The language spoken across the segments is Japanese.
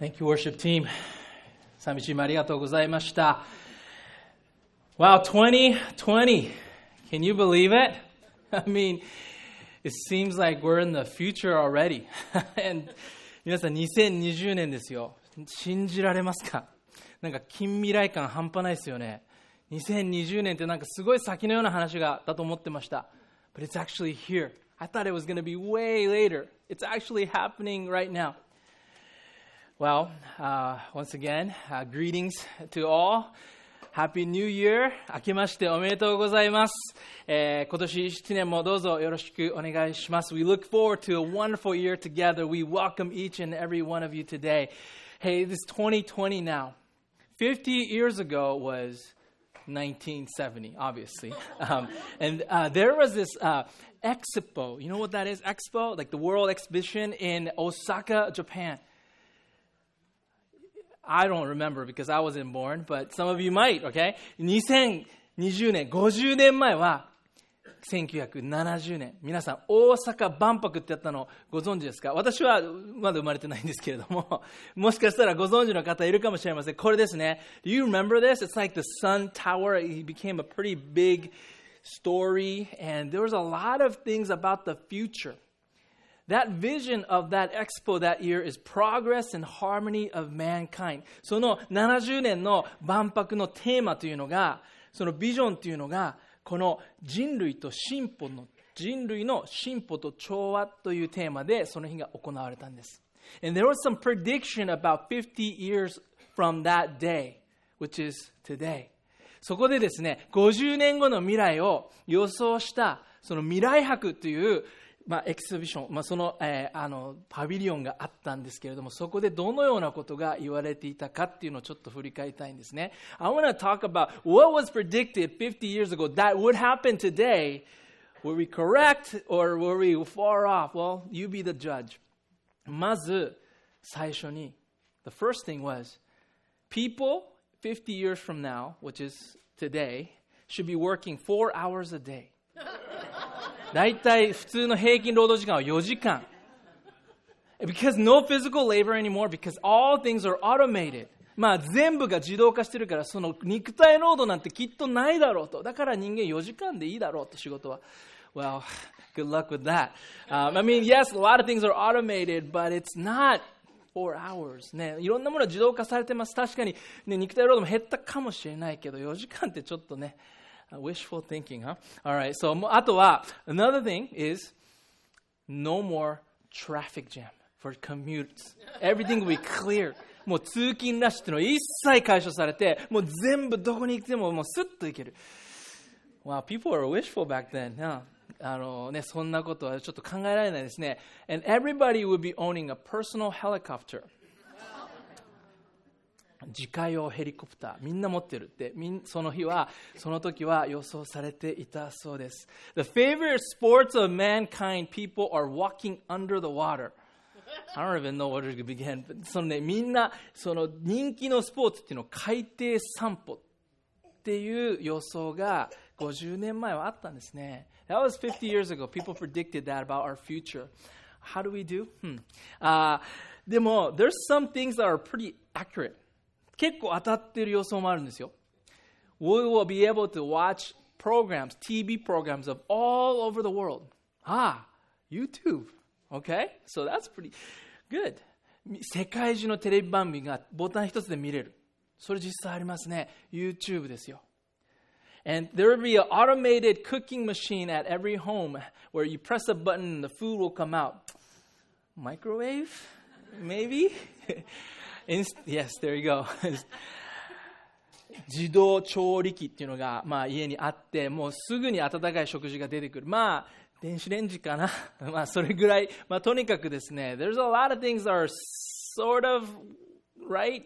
Thank you, worship team. 寂しいもありがとうございました。Wow, 2020. Can you believe it? I mean, it seems like we're in the future already. And 皆さん、2020年ですよ。信じられますかなんか近未来感半端ないですよね。2020年ってなんかすごい先のような話がだと思ってました。But it's actually here. I thought it was going to be way later. It's actually happening right now. Well, uh, once again, uh, greetings to all. Happy New Year! 明けましておめでとうございます。えー、今年1年もどうぞよろしくお願いします。We eh, look forward to a wonderful year together. We welcome each and every one of you today. Hey, this is 2020 now. 50 years ago was 1970, obviously. Um, and uh, there was this uh, expo. You know what that is? Expo? Like the World Exhibition in Osaka, Japan. I don't remember because I wasn't born, but some of you might, okay? 2020年、50年前は、1970年。皆さん、大阪万博ってやったのご存知ですか私はまだ生まれてないんですけれども、もしかしたらご存知の方いるかもしれません。これですね。Do you remember this? It's like the Sun Tower. It became a pretty big story, and there was a lot of things about the future. That vision of that expo that year is progress and harmony of mankind. その70年の万博のテーマというのが、そのビジョンというのが、この人類と進歩の、人類の進歩と調和というテーマでその日が行われたんです。And there was some prediction about 50 years from that day, which is today. そこでですね、50年後の未来を予想した、その未来博という、まあ、エキシビション、まあ、その,、えーあのパビリオンがあったんですけれども、そこでどのようなことが言われていたかっていうのをちょっと振り返りたいんですね。I want to talk about what was predicted 50 years ago that would happen today. Were we correct or were we far off? Well, you be the judge. まず、最初に、the first thing was, people 50 years from now, which is today, should be working four hours a day. 大体普通の平均労働時間は4時間。Because no physical labor anymore, because all things are automated. まあ全部が自動化してるから、その肉体労働なんてきっとないだろうと。だから人間4時間でいいだろうと仕事は。Well, good luck with that. Um, I mean, yes, a lot of things are automated, but it's not four hours. ね、いろんなものは自動化されてます。確かに、ね、肉体労働も減ったかもしれないけど、4時間ってちょっとね、wishful thinking, huh? Alright, so もうあとは、another thing is no more traffic jam for commutes. Everything will be clear. もう通勤ラッシュっていうのは一切解消されて、もう全部どこに行ってももうスッと行ける。Wow, people were wishful back then. Huh? あのね、そんなことはちょっと考えられないですね。And everybody would be owning a personal helicopter. 自家用ヘリコプターみんな持ってるってみんその日はその時は予想されていたそうです The favorite sports of mankind people are walking under the water I don't even know where to begin そのねみんなその人気のスポーツっていうのを海底散歩っていう予想が50年前はあったんですね That was 50 years ago people predicted that about our future How do we do? Hmm. あーでも there's some things that are pretty accurate 結構当たってる予想もあるんですよ。We will be able to watch programs, TV programs of all over the world. Ah, YouTube. Okay? So that's pretty good. 世界中のテレビ番組がボタン一つで見れる。それ実際ありますね。YouTube ですよ。And there will be an automated cooking machine at every home where you press a button and the food will come out. Microwave? Maybe? Inst- yes, there you go. 自動調理器っていうのが、まあ、家にあって、もうすぐに温かい食事が出てくる。まあ、電子レンジかな。まあ、それぐらい、まあ、とにかくですね、there's a lot of things that are sort of right,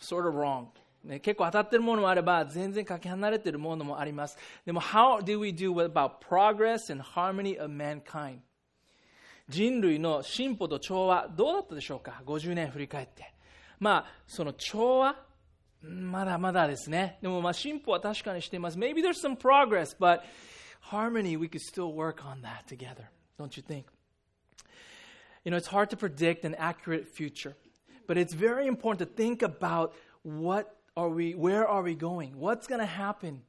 sort of wrong. ね、結構当たってるものもあれば、全然かけ離れてるものもあります。でも、how do we do about progress and harmony of mankind? 人類の進歩と調和、どうだったでしょうか ?50 年振り返って。まあ、その調和、まだまだですね。でもまあ進歩は確かにしています。Maybe there's some progress, but harmony, we could still work on that together. Don't you think? You know, it's hard to predict an accurate future. But it's very important to think about what are we, where are we going? What's going to happen?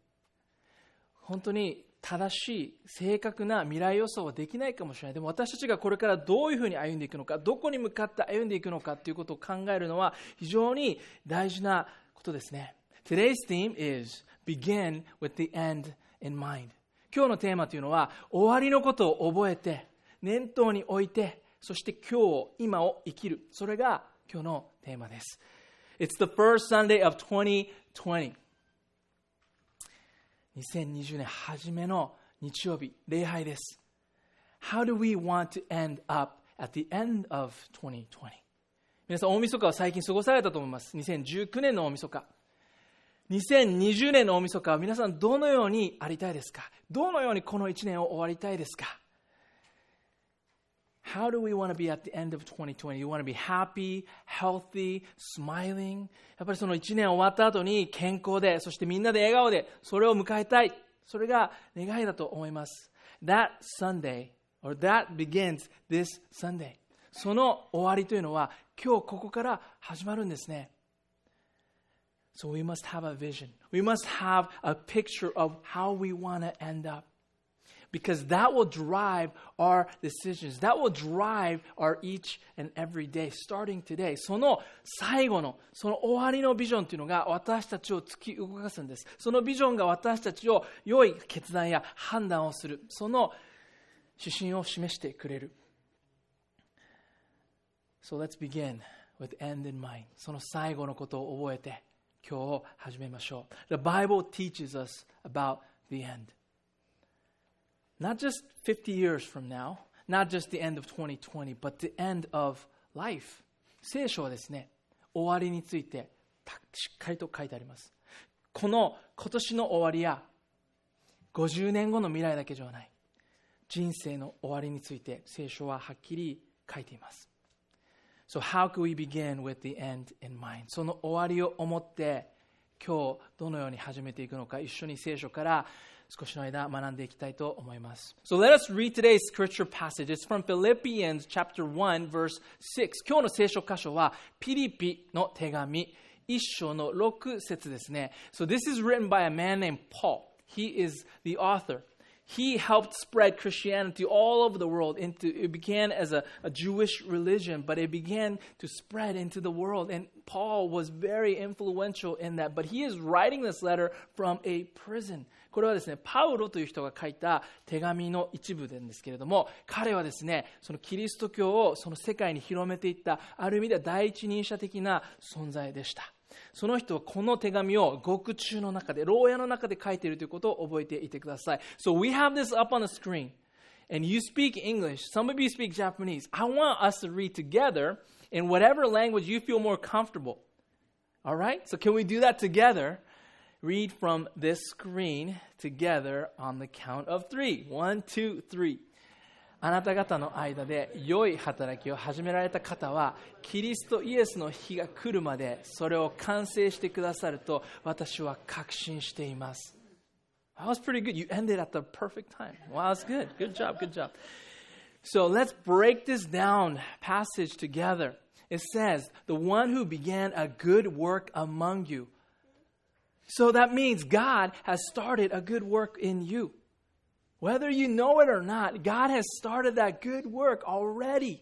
本当に 正しい正確な未来予想はできないかもしれない。でも私たちがこれからどういうふうに歩んでいくのかどこに向かって歩んでいくのかということを考えるのは非常に大事なことですね。Today's theme is begin with the end in mind. 今日のテーマというのは終わりのことを覚えて念頭に置いてそして今日を今を生きる。それが今日のテーマです。It's the first Sunday of 2020 2020年初めの日曜日、礼拝です。How do we want to end up at the end of 2020? 皆さん、大晦日は最近過ごされたと思います。2019年の大晦日。2020年の大晦日は皆さんどのようにありたいですか？どのようにこの1年を終わりたいですか？How do we want to be at the end of 2020? You want to be happy, healthy, smiling? やっぱりその1年終わった後に健康で、そしてみんなで笑顔で、それを迎えたい。それが願いだと思います。That Sunday, or that begins this Sunday. その終わりというのは、今日ここから始まるんですね。So we must have a vision. We must have a picture of how we want to end up. Because that will drive our decisions. That will drive our each and every day, starting today. その最後の、その終わりのビジョンというのが私たちを突き動かすんです。そのビジョンが私たちを良い決断や判断をする。その指針を示してくれる。So let's begin with end in mind. その最後のことを覚えて今日を始めましょう。The Bible teaches us about the end. Not just 50 years from now, not just the end of 2020, but the end of life. 聖書はですね、終わりについてしっかりと書いてあります。この今年の終わりや50年後の未来だけではない。人生の終わりについて聖書ははっきり書いています。So how can we begin with the end in mind? その終わりを思って今日どのように始めていくのか一緒に聖書から少しの間学んでいきたいと思います。So let us read today's scripture passage. It's from Philippians chapter 1 verse 6. 今日の聖書箇所はピリピの手紙一章の6節ですね。So this is written by a man named Paul. He is the author. he helped spread Christianity all over the world. Into it began as a, a, Jewish religion, but it began to spread into the world. And Paul was very influential in that. But he is writing this letter from a prison. これはですね、パウロという人が書いた手紙の一部なんですけれども、彼はですね、そのキリスト教をその世界に広めていった、ある意味では第一人者的な存在でした。その人はこの手紙を獄中の中で、牢屋の中で書いているということを覚えていてください。So we have this up on the screen. And you speak English, some of you speak Japanese. I want us to read together in whatever language you feel more comfortable. All right? So can we do that together? Read from this screen together on the count of three. One, two, three. あなた方の間で良い働きを始められた方はキリストイエスの日が来るまでそれを完成してくださると私は確信しています That was pretty good. You ended at the perfect time. Wow, that's good. Good job, good job. So let's break this down passage together. It says, The one who began a good work among you. So that means God has started a good work in you. Whether you know it or not, God has started that good work already.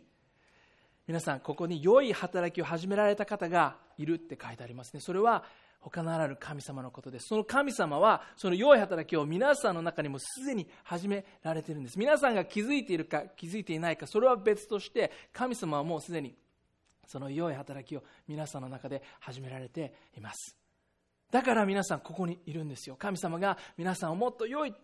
皆さん、ここに良い働きを始められた方がいるって書いてありますね。それは他ならぬ神様のことです。その神様は、その良い働きを皆さんの中にもすでに始められているんです。皆さんが気づいているか気づいていないか、それは別として、神様はもうすでにその良い働きを皆さんの中で始められています。だから皆さんここにいるんですよ。神様が皆さんをもっと良い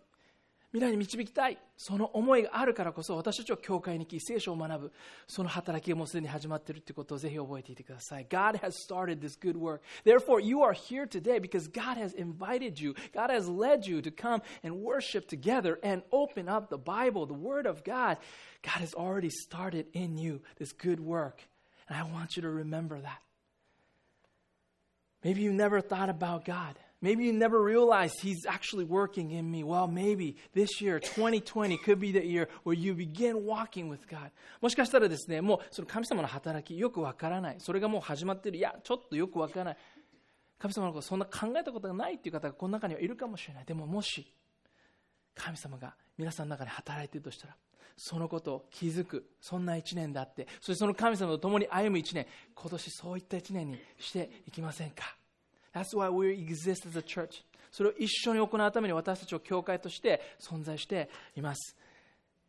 未来に導きたいその思いがあるからこそ私たちは教会に来聖書を学ぶその働きがもうすでに始まっているということをぜひ覚えていてください God has started this good work therefore you are here today because God has invited you God has led you to come and worship together and open up the Bible the Word of God God has already started in you this good work and I want you to remember that Maybe you never thought about God Maybe you never realized He's actually working in me. Well, maybe this year, 2020, could be the year where you begin walking with God. もしかしたらですね、もうその神様の働き、よくわからない。それがもう始まってる。いや、ちょっとよくわからない。神様のことそんな考えたことがないっていう方がこの中にはいるかもしれない。でももし、神様が皆さんの中で働いているとしたら、そのことを気づく、そんな一年であって、そしてその神様と共に歩む一年、今年そういった一年にしていきませんか？That's why we exist as a church. それを一緒に行うために私たちを教会として存在しています。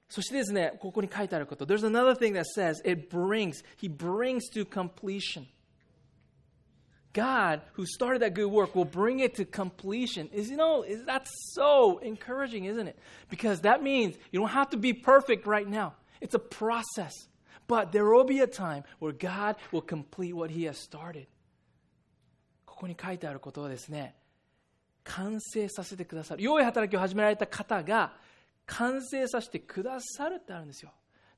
そしてですね、ここに書いてあること。There's another thing that says it brings, He brings to completion. God, who started that good work, will bring it to completion. Is you know, is that's so encouraging, isn't it? Because that means you don't have to be perfect right now. It's a process. But there will be a time where God will complete what He has started. ここに書いてあることはですね、完成させてくださる。良い働きを始められた方が完成させてくださるってあるんですよ。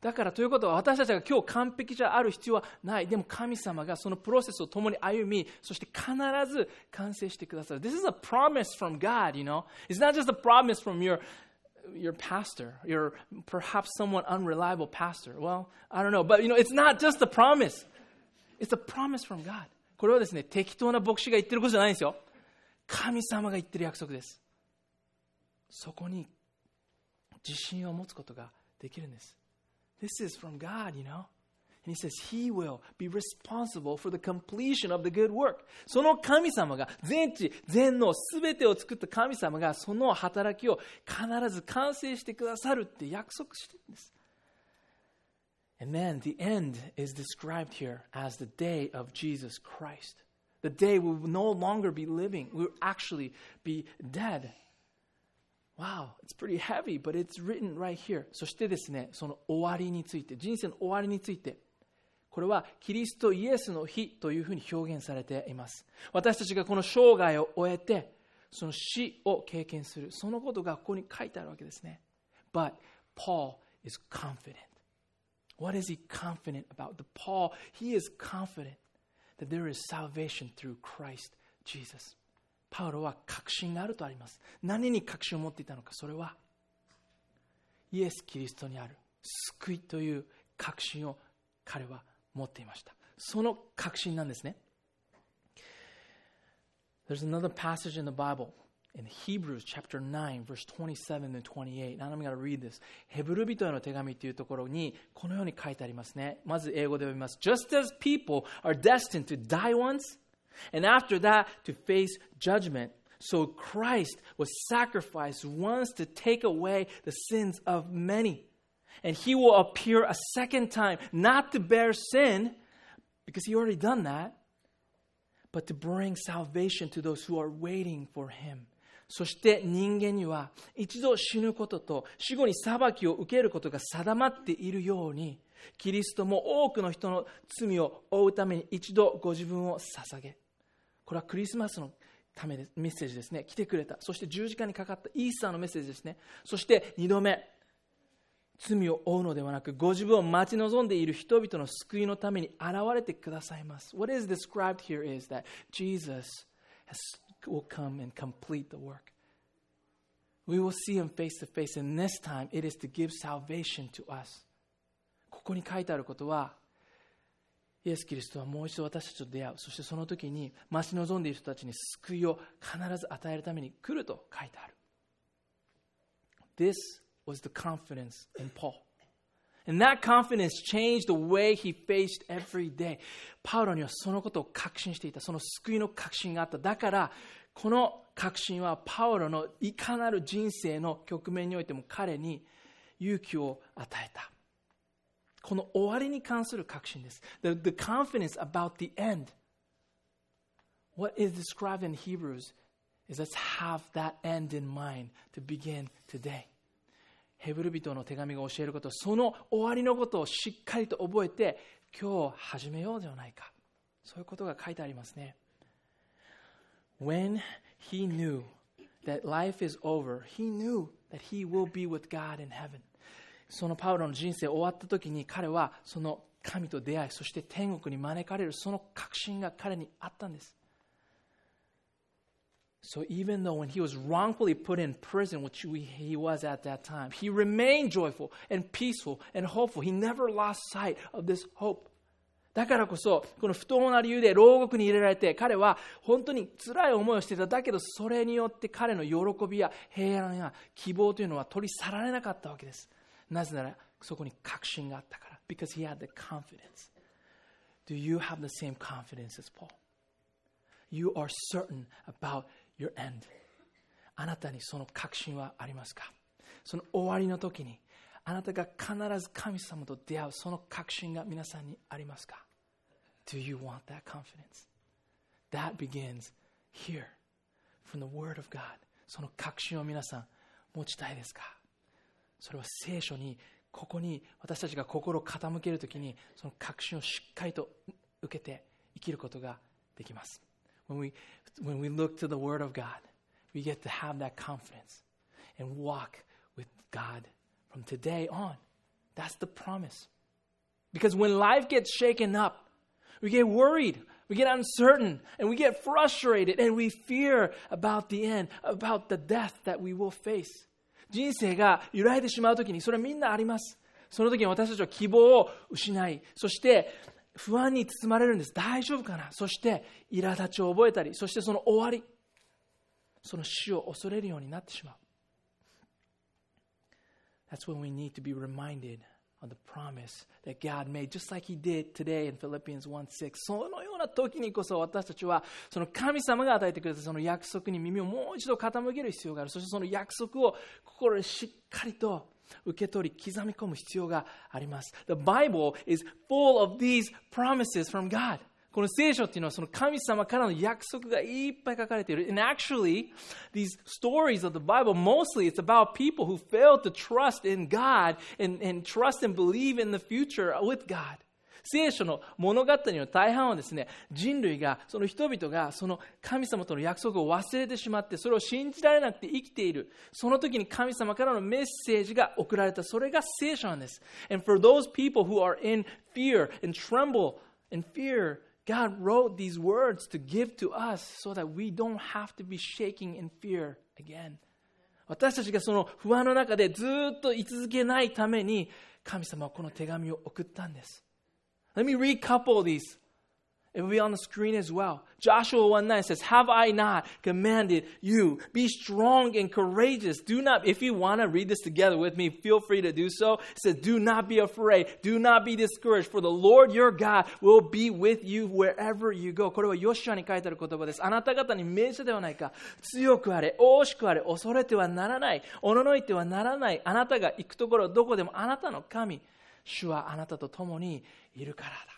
だからということは私たちが今日完璧じゃある必要はない。でも神様がそのプロセスを共に歩み、そして必ず完成してくださる。This is a promise from God, you know. It's not just a promise from your your pastor, your perhaps somewhat unreliable pastor. Well, I don't know, but you know, it's not just a promise. It's a promise from God. これはですね、適当な牧師が言ってることじゃないんですよ。神様が言ってる約束です。そこに自信を持つことができるんです。This is from God, you know. And he says, He will be responsible for the completion of the good work. その神様が、全知、全能、すべてを作った神様が、その働きを必ず完成してくださるって約束してるんです。And then the end is described here as the day of Jesus Christ. The day we will no longer be living, we will actually be dead. Wow, it's pretty heavy, but it's written right here. そしてですね、その終わりについて、人生の終わりについて、これはキリストイエスの日というふうに表現されています。私たちがこの生涯を終えて、その死を経験する、そのことがここに書いてあるわけですね。But Paul is confident. What is he confident about? The Paul, he is confident that there is salvation through Christ Jesus. パウロは確信があるとあります。何に確信を持っていたのか、それはイエス・キリストにある救いという確信を彼は持っていました。その確信なんですね。There's another passage in the Bible in Hebrews chapter 9, verse 27 and 28. Now I'm going to read this. ヘブル人への手紙というところにこのように書いてありますね。まず英語で読みます。Just as people are destined to die once, and after that to face judgment, so Christ was sacrificed once to take away the sins of many. And he will appear a second time, not to bear sin, because he already done that, but to bring salvation to those who are waiting for him. そして人間には一度死ぬことと死後に裁きを受けることが定まっているようにキリストも多くの人の罪を負うために一度ご自分を捧げ これはクリスマスのためでメッセージですね来てくれたそして十字架にかかったイースターのメッセージですねそして2度目罪を負うのではなくご自分を待ち望んでいる人々の救いのために現れてくださいます What is described here is that Jesus has will come and complete the work. We will see him face to face, and this time it is to give salvation to us. ここに書いてあることは、イエス・キリストはもう一度私たちと出会う。そしてその時に待ち望んでいる人たちに救いを必ず与えるために来ると書いてある。This was the confidence in Paul. And that confidence changed the way he faced every day. パウロにはそのことを確信していた。その救いの確信があった。だから、この確信はパウロのいかなる人生の局面においても彼に勇気を与えた。この終わりに関する確信です。The, the confidence about the end. What is described in Hebrews is let's have that end in mind to begin today. ヘブル人の手紙が教えることその終わりのことをしっかりと覚えて今日始めようではないかそういうことが書いてありますね When he knew that life is over he knew that he will be with God in heaven そのパウロの人生終わった時に彼はその神と出会いそして天国に招かれるその確信が彼にあったんです So even though when he was wrongfully put in prison, which we, he was at that time, he remained joyful and peaceful and hopeful. He never lost sight of this hope. だからこそ、この不当な理由で牢獄に入れられて、彼は本当に辛い思いをしていた。だけど、それによって彼の喜びや平安や希望というのは取り去られなかったわけです。なぜなら、そこに確信があったから。Because he had the confidence. Do you have the same confidence as Paul? You are certain about your end. あなたにその確信はありますかその終わりの時に、あなたが必ず神様と出会うその確信が皆さんにありますか Do you want that confidence? That begins here from the Word of God. その確信を皆さん持ちたいですか それは聖書にここに私たちが心を傾けるときにその確信をしっかりと受けて生きることができます。When we, when we look to the Word of God, we get to have that confidence and walk with God from today on. That's the promise. Because when life gets shaken up, we get worried, we get uncertain, and we get frustrated, and we fear about the end, about the death that we will face. 人生が揺らいでしまう時に、それはみんなあります。その時に私たちは希望を失い、そして不安に包まれるんです。大丈夫かな？そして苛立ちを覚えたり、そしてその終わり、その死を恐れるようになってしまう。That's when we need to be reminded of the promise that God made, just like He did today in Philippians 1 6. そのような時にこそ私たちは、その神様が与えてくれたその約束に耳をもう一度傾ける必要がある。そしてその約束を心でしっかりと受け取り、刻み込む必要があります。The Bible is full of these promises from God. この聖書っていうのはその神様からの約束がいっぱい書かれている。And actually, these stories of the Bible, mostly it's about people who failed to trust in God and, and trust and believe in the future with God. 聖書の物語の大半はですね、人類が、その人々が、その神様との約束を忘れてしまって、それを信じられなくて生きている。その時に神様からのメッセージが送られた。それが聖書なんです。And for those people who are in fear and tremble in fear, God wrote these words to give to us so that we don't have to be shaking in fear again. 私たちがその不安の中でずっと居続けないために神様はこの手紙を送ったんです。Let me recouple these. It will be on the screen as well. Joshua 1 9 says, Have I not commanded you? Be strong and courageous. Do not, if you want to read this together with me, feel free to do so. It says, Do not be afraid. Do not be discouraged, for the Lord your God will be with you wherever you go. これはヨシュアに書いてある言葉です。あなた方に命じたではないか。強くあれ、大しくあれ、恐れてはならない。おののいてはならない。あなたが行くところ、どこでもあなたの神、主はあなたと共にいるからだ。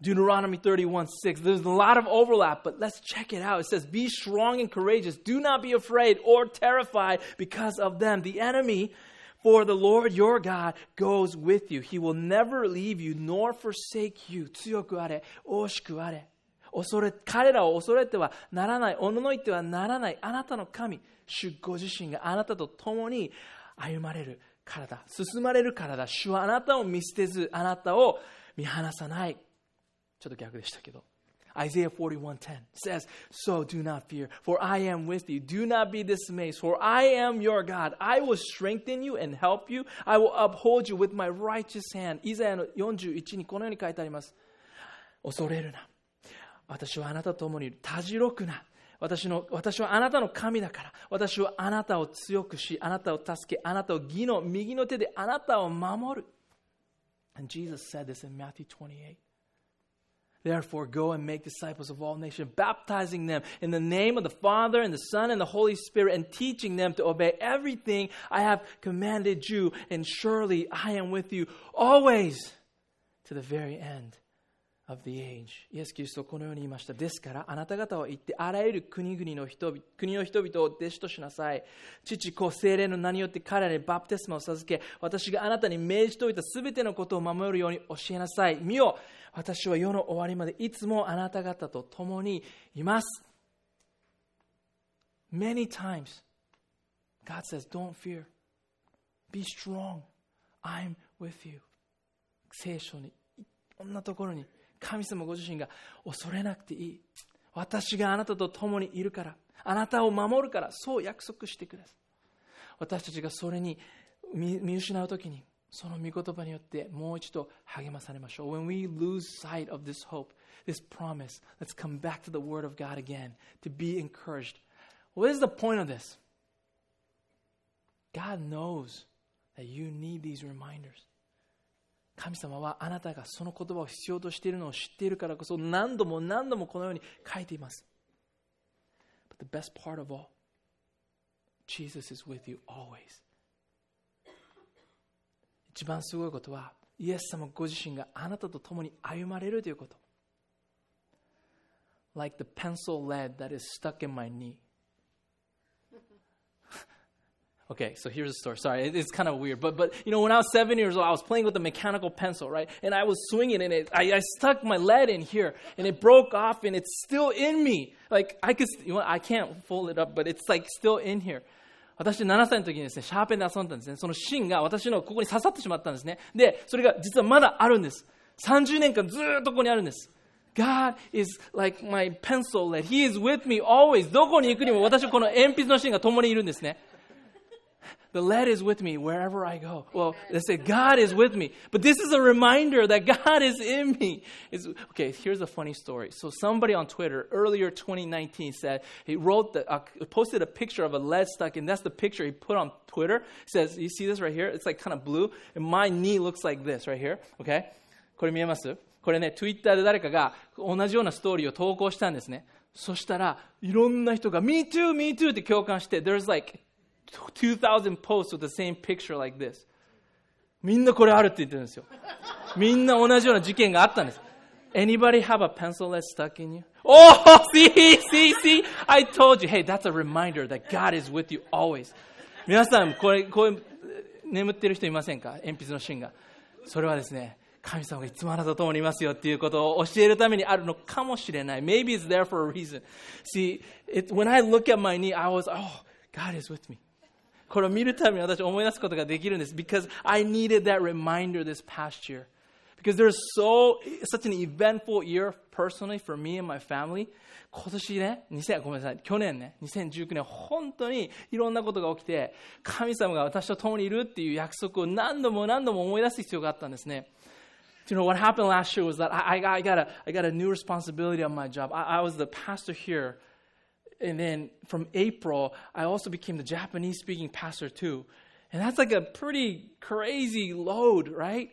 Deuteronomy 31 6. There's a lot of overlap, but let's check it out. It says, Be strong and courageous. Do not be afraid or terrified because of them. The enemy, for the Lord your God goes with you. He will never leave you nor forsake you. 強くあれ、惜しくあれ。恐れ、彼らを恐れてはならない、おののいてはならない、あなたの神、主ご自身があなたと共に歩まれるからだ。進まれるからだ。主はあなたを見捨てず、あなたを見放さない。 ちょっと逆でしたけど。Isaiah 41:10 says, So do not fear, for I am with you. Do not be dismayed, for I am your God. I will strengthen you and help you. I will uphold you with my righteous hand. イザヤの41にこのように書いてあります。恐れるな。私はあなたと共にいる。たじろくな。私の私はあなたの神だから。私はあなたを強くし、あなたを助け、あなたを義の右の手であなたを守る。And Jesus said this in Matthew 28. Therefore, go and make disciples of all nations, baptizing them in the name of the Father and the Son and the Holy Spirit, and teaching them to obey everything I have commanded you. And surely I am with you always to the very end of the age. イエス・キリストはこのように言いました。ですから、あなた方は行って、あらゆる国々の人々、国の人々を弟子としなさい。父、子、精霊の名によって彼らにバプテスマを授け、私があなたに命じておいたすべてのことを守るように教えなさい。見よ私は世の終わりまでいつもあなた方と共にいます。Many times, God says, Don't fear. Be strong. I'm with you. 聖書に、いろんなところに神様ご自身が恐れなくていい。私があなたと共にいるからあなたを守るからそう約束してください私たちがそれに見失う時にその御言葉によってもう一度励まされましょう When we lose sight of this hope this promise let's come back to the word of God again to be encouraged what is the point of this God knows that you need these reminders 神様はあなたがその言葉を必要としているのを知っているからこそ何度も何度もこのように書いています。But the best part of all, Jesus is with you always. 一番すごいことは、イエス様ご自身があなたと共に歩まれるということ。Like the pencil lead that is stuck in my knee. Okay, so here's the story. Sorry, it's kind of weird, but but you know, when I was seven years old, I was playing with a mechanical pencil, right? And I was swinging, and it, I, I stuck my lead in here, and it broke off, and it's still in me. Like I could, you know, I can't fold it up, but it's like still in here. 私7歳の時にですね、シャーペンで遊んだんですね。その芯が私のここに刺さってしまったんですね。で、それが実はまだあるんです。30年間ずっとここにあるんです。God is like my pencil lead. He is with me always. どこに行くにも私はこの鉛筆の芯が共にいるんですね。 the lead is with me wherever I go. Well, they say God is with me. But this is a reminder that God is in me. It's, okay, here's a funny story. So somebody on Twitter earlier 2019 said he wrote the, uh, posted a picture of a lead stuck, and that's the picture he put on Twitter. He says, you see this right here? It's like kind of blue, and my knee looks like this right here. Okay, これ見えますこれね、Twitter で誰かが同じようなストーリーを投稿したんですね。そしたら、いろんな人が、Me too, me too って共感して、there's like 2,000 posts with the same picture like this. みんなこれあるって言ってるんですよ。みんな同じような事件があったんです。Anybody have a pencil that's stuck in you? Oh, see, see, see? I told you. Hey, that's a reminder that God is with you always. 皆さん、これ、こう眠ってる人いませんか鉛筆の芯が。それはですね、神様がいつもあなたと共にいますよっていうことを教えるためにあるのかもしれない。Maybe it's there for a reason. See, it, when I look at my knee, I was, oh, God is with me. これを見るために私思い出すことができるんです。Because I needed that reminder this past year. Because there's so, such an eventful year personally for me and my family. 今年ね、2000ごめんなさい、去年ね、2019年、本当にいろんなことが起きて、神様が私と共にいるっていう約束を何度も何度も思い出す必要があったんですね。You know, what happened last year was that I, I, I, got, a, I got a new responsibility on my job. I, I was the pastor here and then from April, I also became the Japanese speaking pastor too. And that's like a pretty crazy load, right?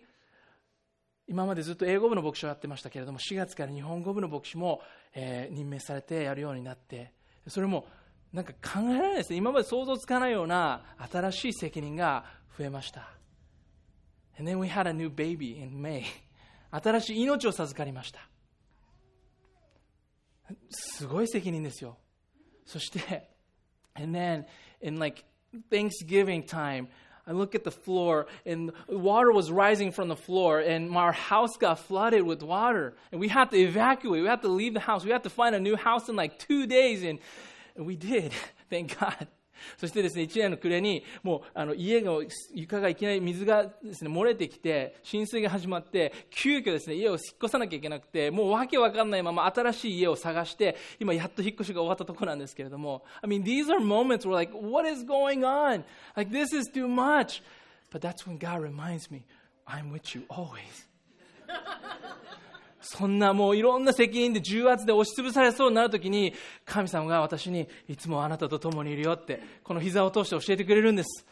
今までずっと英語部の牧師をやってましたけれども、4月から日本語部の牧師も、えー、任命されてやるようになって、それもなんか考えられないですね。今まで想像つかないような新しい責任が増えました。And then we had a new baby in May. 新しい命を授かりました。すごい責任ですよ。そして、and then in like Thanksgiving time, I look at the floor and water was rising from the floor and our house got flooded with water and we had to evacuate. We had to leave the house. We had to find a new house in like two days and, and we did. Thank God. そしてですね、1年の暮れに、もう、あの、家が、床がいきなり水がですね、漏れてきて、浸水が始まって、急遽ですね、家を引っ越さなきゃいけなくて、もうわけわかんないまま新しい家を探して、今やっと引っ越しが終わったところなんですけれども、I mean, these are moments where like, what is going on? Like, this is too much. But that's when God reminds me, I'm with you always. そんなもういろんな責任で重圧で押しつぶされそうになるときに、神様が私にいつもあなたと共にいるよって、この膝を通して教えてくれるんです。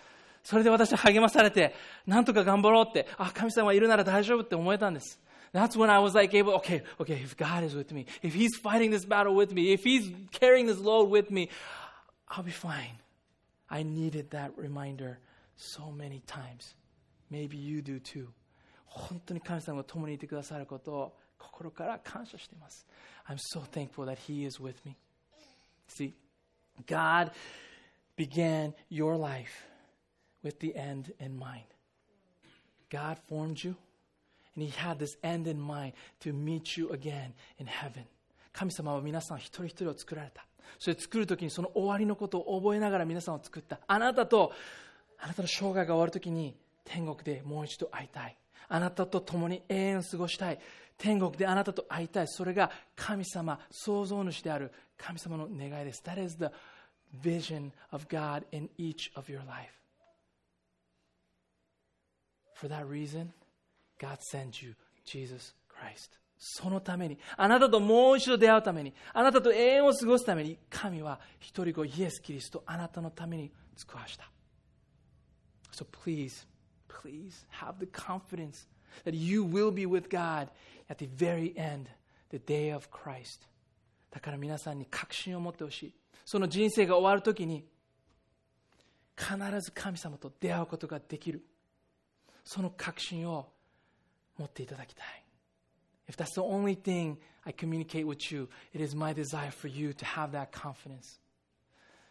それで私は励まされて、なんとか頑張ろうって、あ、神様いるなら大丈夫って思えたんです。That's when I was like able, okay, okay, if God is with me, if He's fighting this battle with me, if He's carrying this load with me, I'll be fine. I needed that reminder so many times. Maybe you do too. 本当に神様が共にいてくださることを心から感謝しています。I'm so thankful that He is with me. See, God began your life with the end in mind. God formed you, and He had this end in mind to meet you again in heaven. 神様は皆さん一人一人を作られた。それ作るときにその終わりのことを覚えながら皆さんを作った。あなたと、あなたの生涯が終わるときに天国でもう一度会いたい。あなたと共に永遠を過ごしたい。天国であなたと会いたい。それが神様、創造主である神様の願いです。That is the vision of God in each of your life. For that reason, God sends you Jesus Christ. そのために、あなたともう一度出会うために、あなたと永遠を過ごすために、神は一人子イエス・キリストあなたのために使わした。So please, please have the confidence that you will be with God at the very end, the day of Christ. だから皆さんに確信を持ってほしい。その人生が終わるときに、必ず神様と出会うことができる。その確信を持っていただきたい。If that's the only thing I communicate with you, it is my desire for you to have that confidence.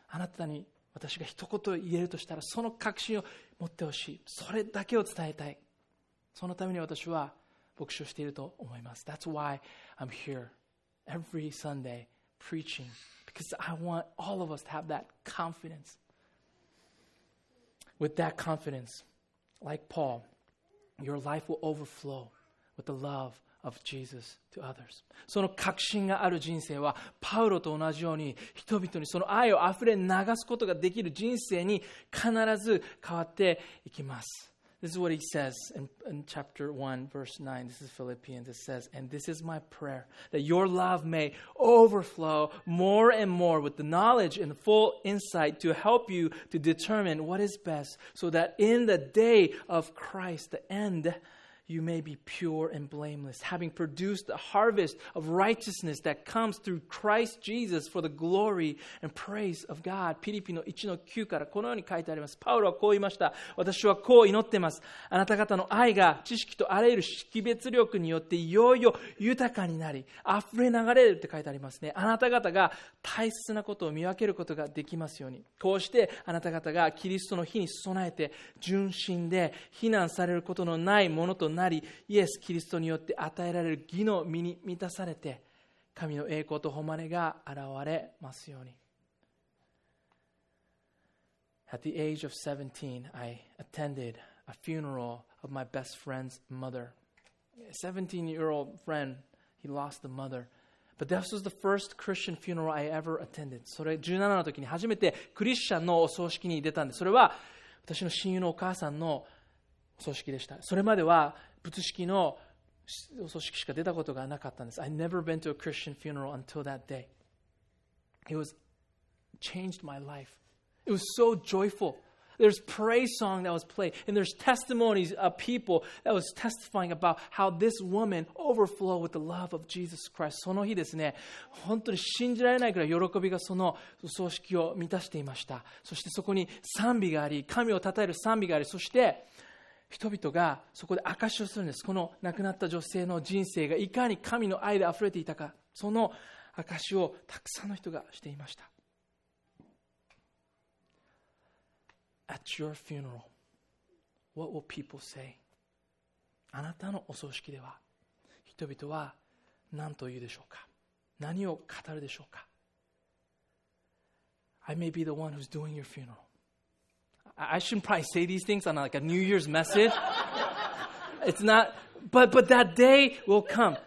あなたに私が一言言えるとしたら、その確信を持ってほしい。それだけを伝えたい。そのために私は牧師をしていると思います。That's why I'm here every Sunday preaching, because I want all of us to have that confidence. With that confidence, like Paul, your life will overflow with the love of Jesus to others. その確信がある人生は、パウロと同じように人々にその愛をあふれ流すことができる人生に必ず変わっていきます。 This is what he says in, in, chapter 1, verse 9. This is Philippians. It says, And this is my prayer, that your love may overflow more and more with the knowledge and full insight to help you to determine what is best, so that in the day of Christ, the end, you may be pure and blameless, having produced a harvest of righteousness that comes through Christ Jesus for the glory and praise of God. ピリピの1の9からこのように書いてあります。パウロはこう言いました。私はこう祈ってます。あなた方の愛が知識とあらゆる識別力によっていよいよ豊かになり、溢れ流れるって書いてありますね。あなた方が大切なことを見分けることができますように。こうしてあなた方がキリストの日に備えて純真で非難されることのないものとなり、イエス・キリストによって与えられる義の身に満たされて、神の栄光と誉れが現れますように。At the age of 17, I attended a funeral of my best friend's mother. A 17 year old friend, he lost the mother. But this was the first Christian funeral I ever attended. それ17の時に初めてクリスチャンのお葬式に出たんです。それは私の親友のお母さんのお葬式でした。それまでは仏式のお葬式しか出たことがなかったんです。I never been to a Christian funeral until that day. It was changed my life. It was so joyful. There's praise song that was played, and there's testimonies of people that was testifying about how this woman overflowed with the love of Jesus Christ. その日ですね、本当に信じられないくらい喜びがその葬式を満たしていました。そしてそこに賛美があり、神を称える賛美があり、そして人々がそこで証しをするんです。この亡くなった女性の人生がいかに神の愛で溢れていたか、その証をたくさんの人がしていました。At your funeral, what will people say? あなたのお葬式では人々は何と言うでしょうか？何を語るでしょうか？I may be the one who's doing your funeral. I shouldn't probably say these things on like a New Year's message. It's not, but, but that day will come.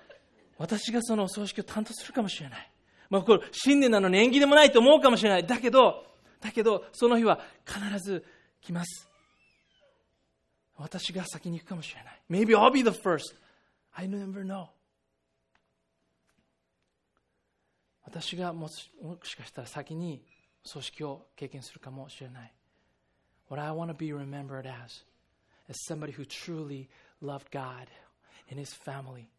私がそのお葬式を担当するかもしれない。まあ、これ、新年なのに縁起でもないと思うかもしれない。だけど、だけど、その日は必ず来ます。私が先に行くかもしれない。Maybe I'll be the first. I never know. 私がもしもしかしたら先に葬式を経験するかもしれない。what I want to be remembered as is somebody who truly loved God and his family.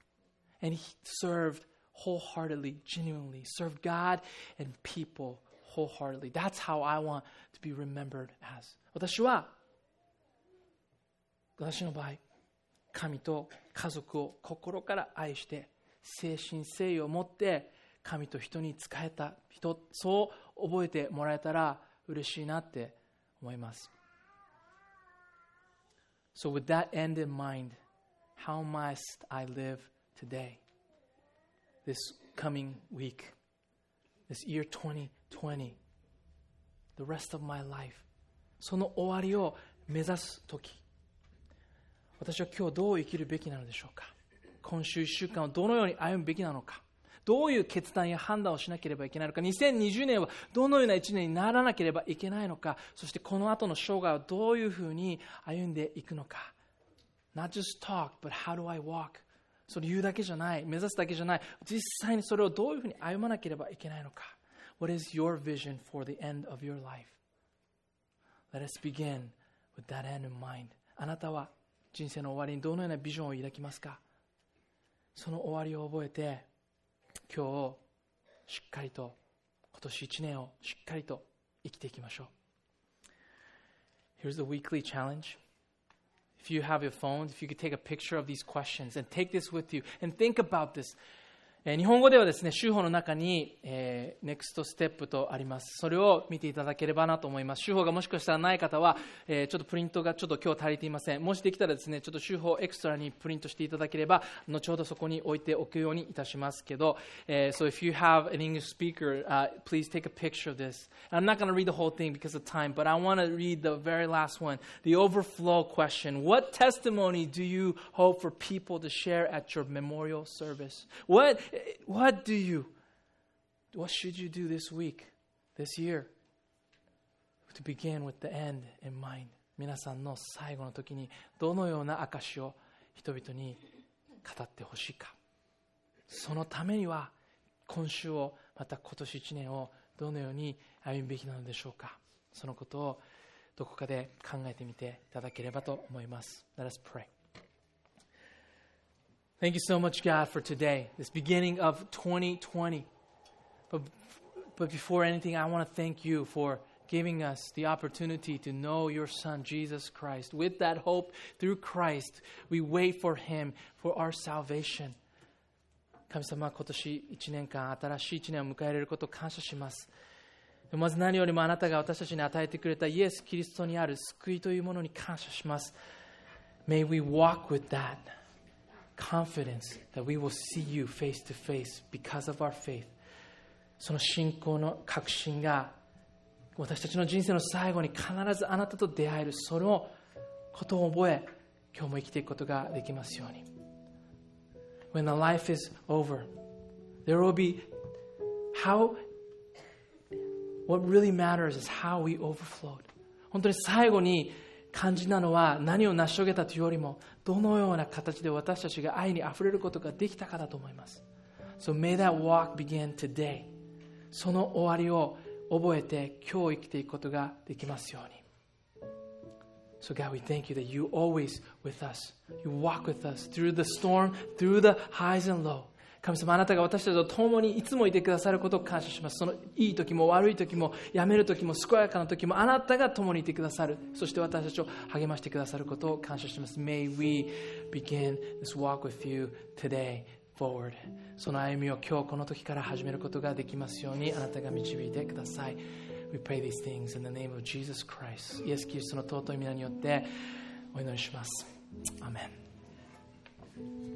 And he served wholeheartedly, genuinely, served God and people wholeheartedly. That's how I want to be remembered as. 私は私の場合神と家族を心から愛して誠心誠意を持って神と人に仕えた人そう覚えてもらえたら嬉しいなって思います So, with that end in mind, how must I live today? This coming week, this year 2020, the rest of my life. その終わりを目指す時私は今日どう生きるべきなのでしょうか 今週1週間をどのように歩むべきなのか どういう決断や判断をしなければいけないのか。2020年はどのような1年にならなければいけないのか。そしてこの後の生涯をどういうふうに歩んでいくのか。Not just talk, but how do I walk? それ言うだけじゃない。目指すだけじゃない。実際にそれをどういうふうに歩まなければいけないのか。What is your vision for the end of your life? Let us begin with that end in mind. あなたは人生の終わりにどのようなビジョンを抱きますか？その終わりを覚えて今日をしっかりと今年1年をしっかりと生きていきましょう Here's the weekly challenge If you have your phones, if you could take a picture of these questions and take this with you and think about this. え日本語ではですね、州法の中に、えー、NEXT STEP とあります。それを見ていただければなと思います。州法がもしかしたらない方は、えーちょっとプリントがちょっと今日足りていません。もしできたらですね、ちょっと州法エクストラにプリントしていただければ、後ほどそこに置いておくようにいたしますけど、えー so if you have an English speaker,、uh, please take a picture of this. I'm not going to read the whole thing because of time, but I want to read the very last one, the overflow question. What testimony do you hope for people to share at your memorial service? What, what do you, what should you do this week, this year, to begin with the end in mind? 皆さんの最後の時にどのような証を人々に語ってほしいか。そのためには今週をまた今年1年をどのように歩むべきなのでしょうかそのことをどこかで考えてみていただければと思います Let us pray Thank you so much God for today this beginning of 2020 but, but before anything I want to thank you for giving us the opportunity to know your son Jesus Christ with that hope through Christ we wait for him for our salvation 神様、今年1年間、新しい1年を迎えられることを感謝します。まず何よりもあなたが私たちに与えてくれたイエス・キリストにある救いというものに感謝します。May we walk with that confidence that we will see you face to face because of our faith. その信仰の確信が私たちの人生の最後に必ずあなたと出会える、そのことを覚え、今日も生きていくことができますように。when the life is over, there will be how, what really matters is how we overflowed. 本当に最後に 肝心なのは何を成し遂げたというよりも、どのような形で私たちが愛に溢れることができたかだと思います。So may that walk begin today. その終わりを覚えて今日生きていくことができますように。So, God, we thank you that you always with us. You walk with us through the storm, through the highs and lows. 神様あなたが私たちと共にいつもいてくださることを感謝します。そのいい時も悪い時も、やめる時も、健やかな時も、あなたが共にいてくださる。そして私たちを励ましてくださることを感謝します。May we begin this walk with you today forward. その歩みを今日この時から始めることができますように、あなたが導いてください。We pray these things in the name of Jesus Christ. イエス・キリストの尊い皆によってお祈りします。アメン。